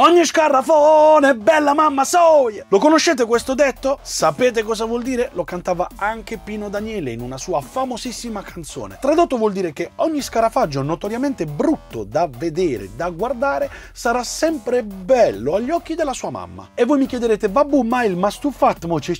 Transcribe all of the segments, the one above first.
Ogni scarafone, bella mamma soia! Lo conoscete questo detto? Sapete cosa vuol dire? Lo cantava anche Pino Daniele in una sua famosissima canzone. Tradotto vuol dire che ogni scarafaggio notoriamente brutto da vedere, da guardare, sarà sempre bello agli occhi della sua mamma. E voi mi chiederete, babù, ma il mastufat mo c'è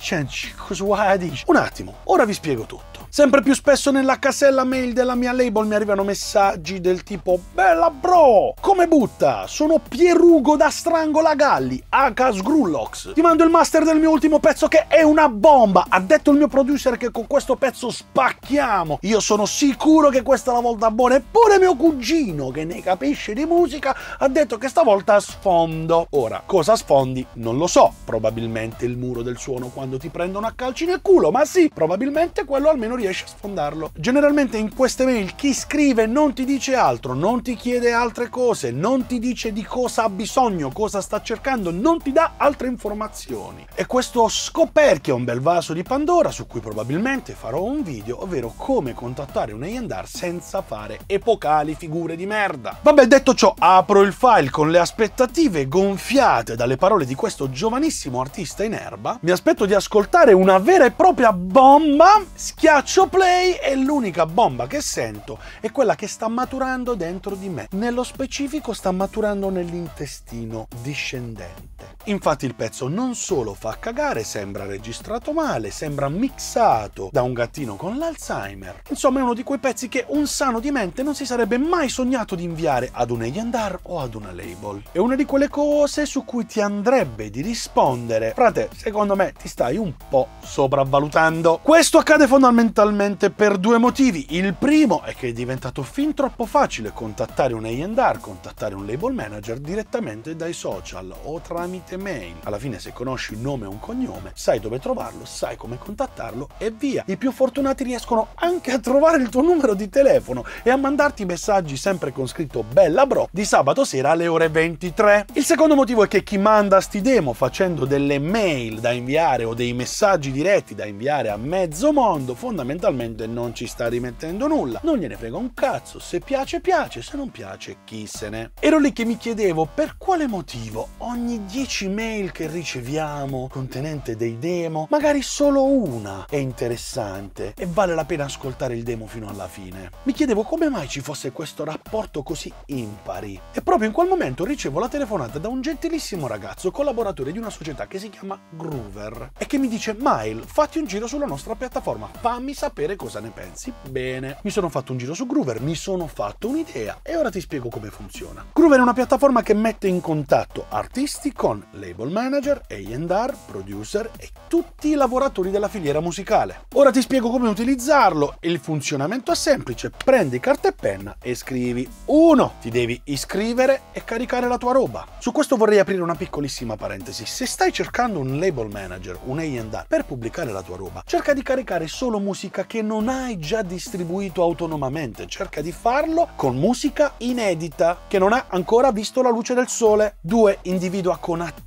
cosa dire? Un attimo, ora vi spiego tutto. Sempre più spesso nella casella mail della mia label mi arrivano messaggi del tipo Bella bro! Come butta? Sono Pierugo da Strangolagalli, H. Sgrullox. Ti mando il master del mio ultimo pezzo che è una bomba. Ha detto il mio producer che con questo pezzo spacchiamo. Io sono sicuro che questa è la volta buona. Eppure mio cugino, che ne capisce di musica, ha detto che stavolta sfondo. Ora, cosa sfondi? Non lo so. Probabilmente il muro del suono quando ti prendono a calci nel culo. Ma sì, probabilmente quello almeno riesci a sfondarlo. Generalmente in queste mail chi scrive non ti dice altro, non ti chiede altre cose, non ti dice di cosa ha bisogno, cosa sta cercando, non ti dà altre informazioni. E questo scoperchia un bel vaso di Pandora su cui probabilmente farò un video, ovvero come contattare un A&R senza fare epocali figure di merda. Vabbè, detto ciò, apro il file con le aspettative gonfiate dalle parole di questo giovanissimo artista in erba. Mi aspetto di ascoltare una vera e propria bomba, schiaccio play e l'unica bomba che sento è quella che sta maturando dentro di me. Nello specifico sta maturando nell'intestino discendente. Infatti il pezzo non solo fa cagare, sembra registrato male, sembra mixato da un gattino con l'Alzheimer. Insomma è uno di quei pezzi che un sano di mente non si sarebbe mai sognato di inviare ad un A&R o ad una label. È una di quelle cose su cui ti andrebbe di rispondere. Frate, secondo me ti stai un po' sopravvalutando. Questo accade fondamentalmente fondamentalmente per due motivi. Il primo è che è diventato fin troppo facile contattare un A&R, contattare un label manager direttamente dai social o tramite mail. Alla fine se conosci un nome e un cognome, sai dove trovarlo, sai come contattarlo e via. I più fortunati riescono anche a trovare il tuo numero di telefono e a mandarti messaggi sempre con scritto bella bro di sabato sera alle ore 23. Il secondo motivo è che chi manda sti demo facendo delle mail da inviare o dei messaggi diretti da inviare a mezzo mondo fondamentalmente non ci sta rimettendo nulla. Non gliene frega un cazzo, se piace piace, se non piace chi se ne. Ero lì che mi chiedevo per quale motivo ogni 10 mail che riceviamo contenente dei demo, magari solo una è interessante e vale la pena ascoltare il demo fino alla fine. Mi chiedevo come mai ci fosse questo rapporto così impari. E proprio in quel momento ricevo la telefonata da un gentilissimo ragazzo collaboratore di una società che si chiama Groover e che mi dice Mail, fatti un giro sulla nostra piattaforma, fammi sapere cosa ne pensi. Bene, mi sono fatto un giro su Groover, mi sono fatto un'idea e ora ti spiego come funziona. Groover è una piattaforma che mette in contatto artisti con label manager, A&R, producer e tutti i lavoratori della filiera musicale. Ora ti spiego come utilizzarlo. Il funzionamento è semplice, prendi carta e penna e scrivi 1. Ti devi iscrivere e caricare la tua roba. Su questo vorrei aprire una piccolissima parentesi. Se stai cercando un label manager, un A&R per pubblicare la tua roba, cerca di caricare solo musica che non hai già distribuito autonomamente, cerca di farlo con musica inedita che non ha ancora visto la luce del sole. 2. Individua con attenzione,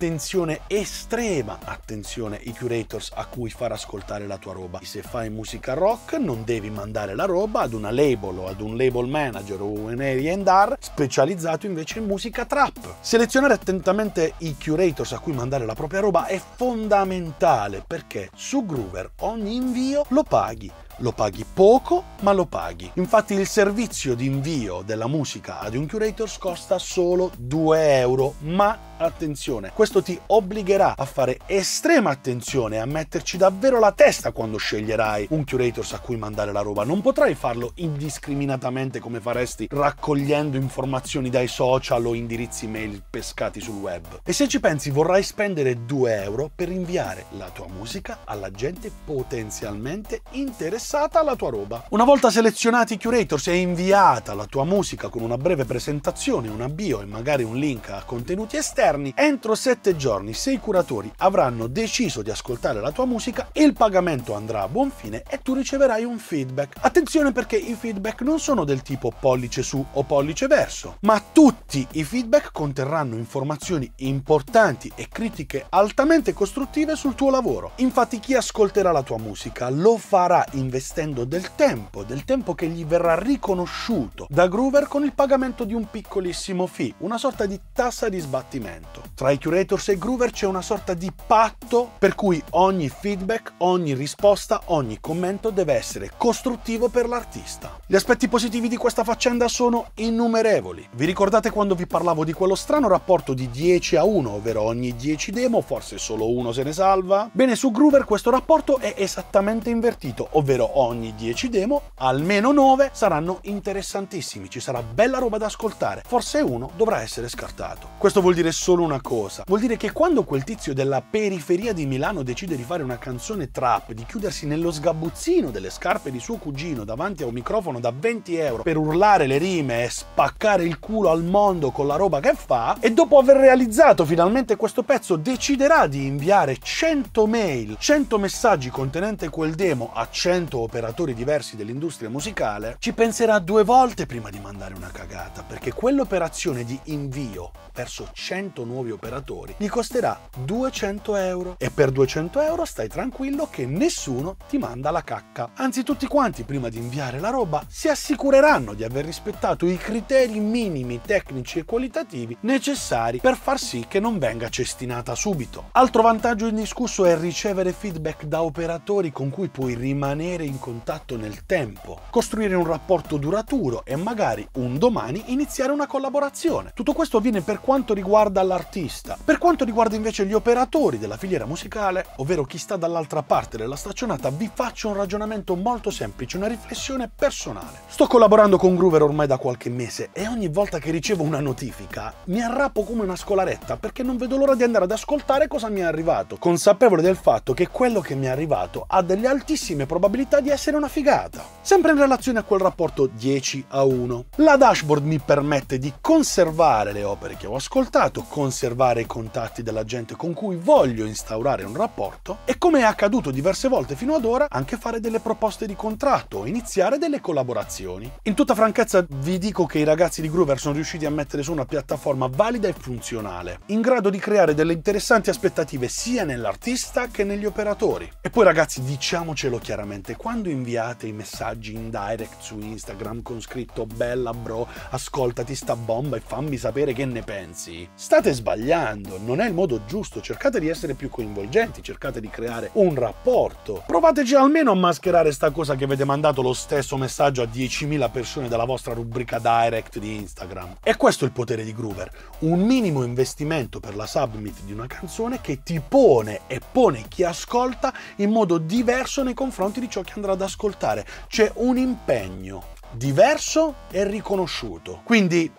estrema attenzione, i curators a cui far ascoltare la tua roba. Se fai musica rock non devi mandare la roba ad una label o ad un label manager o un A&R specializzato invece in musica trap. Selezionare attentamente i curators a cui mandare la propria roba è fondamentale perché su Groover ogni invio lo paghi lo paghi poco, ma lo paghi. Infatti il servizio di invio della musica ad un curators costa solo 2 euro, ma attenzione, questo ti obbligherà a fare estrema attenzione, a metterci davvero la testa quando sceglierai un curators a cui mandare la roba. Non potrai farlo indiscriminatamente come faresti raccogliendo informazioni dai social o indirizzi mail pescati sul web. E se ci pensi vorrai spendere 2 euro per inviare la tua musica alla gente potenzialmente interessata interessata alla tua roba. Una volta selezionati i curators e inviata la tua musica con una breve presentazione, una bio e magari un link a contenuti esterni, entro 7 giorni se i curatori avranno deciso di ascoltare la tua musica, il pagamento andrà a buon fine e tu riceverai un feedback. Attenzione perché i feedback non sono del tipo pollice su o pollice verso, ma tutti i feedback conterranno informazioni importanti e critiche altamente costruttive sul tuo lavoro. Infatti chi ascolterà la tua musica lo farà in investendo del tempo, del tempo che gli verrà riconosciuto da Groover con il pagamento di un piccolissimo fee, una sorta di tassa di sbattimento. Tra i curators e Groover c'è una sorta di patto per cui ogni feedback, ogni risposta, ogni commento deve essere costruttivo per l'artista. Gli aspetti positivi di questa faccenda sono innumerevoli. Vi ricordate quando vi parlavo di quello strano rapporto di 10 a 1, ovvero ogni 10 demo forse solo uno se ne salva? Bene, su Groover questo rapporto è esattamente invertito, ovvero ogni 10 demo, almeno 9 saranno interessantissimi, ci sarà bella roba da ascoltare, forse uno dovrà essere scartato. Questo vuol dire solo una cosa, vuol dire che quando quel tizio della periferia di Milano decide di fare una canzone trap, di chiudersi nello sgabuzzino delle scarpe di suo cugino davanti a un microfono da 20 euro per urlare le rime e spaccare il culo al mondo con la roba che fa, e dopo aver realizzato finalmente questo pezzo deciderà di inviare 100 mail, 100 messaggi contenente quel demo a 100 operatori diversi dell'industria musicale, ci penserà due volte prima di mandare una cagata, perché quell'operazione di invio verso 100 nuovi operatori gli costerà 200 euro e per 200 euro stai tranquillo che nessuno ti manda la cacca. Anzi tutti quanti prima di inviare la roba si assicureranno di aver rispettato i criteri minimi tecnici e qualitativi necessari per far sì che non venga cestinata subito. Altro vantaggio indiscusso è ricevere feedback da operatori con cui puoi rimanere in contatto nel tempo, costruire un rapporto duraturo e magari un domani iniziare una collaborazione. Tutto questo avviene per quanto riguarda l'artista. Per quanto riguarda invece gli operatori della filiera musicale, ovvero chi sta dall'altra parte della staccionata, vi faccio un ragionamento molto semplice, una riflessione personale. Sto collaborando con Groover ormai da qualche mese e ogni volta che ricevo una notifica mi arrappo come una scolaretta perché non vedo l'ora di andare ad ascoltare cosa mi è arrivato, consapevole del fatto che quello che mi è arrivato ha delle altissime probabilità di essere una figata. Sempre in relazione a quel rapporto 10 a 1. La dashboard mi permette di conservare le opere che ho ascoltato, conservare i contatti della gente con cui voglio instaurare un rapporto e come è accaduto diverse volte fino ad ora anche fare delle proposte di contratto iniziare delle collaborazioni. In tutta franchezza vi dico che i ragazzi di Groover sono riusciti a mettere su una piattaforma valida e funzionale, in grado di creare delle interessanti aspettative sia nell'artista che negli operatori. E poi ragazzi diciamocelo chiaramente, quando inviate i messaggi in direct su Instagram con scritto bella bro, ascoltati sta bomba e fammi sapere che ne pensi, state sbagliando, non è il modo giusto, cercate di essere più coinvolgenti, cercate di creare un rapporto. Provateci almeno a mascherare sta cosa che avete mandato lo stesso messaggio a 10.000 persone dalla vostra rubrica direct di Instagram. E questo è il potere di Groover, un minimo investimento per la submit di una canzone che ti pone e pone chi ascolta in modo diverso nei confronti di ciò che andrà ad ascoltare. C'è un impegno diverso e riconosciuto. Quindi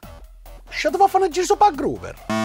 Shut the fuck on a Groover.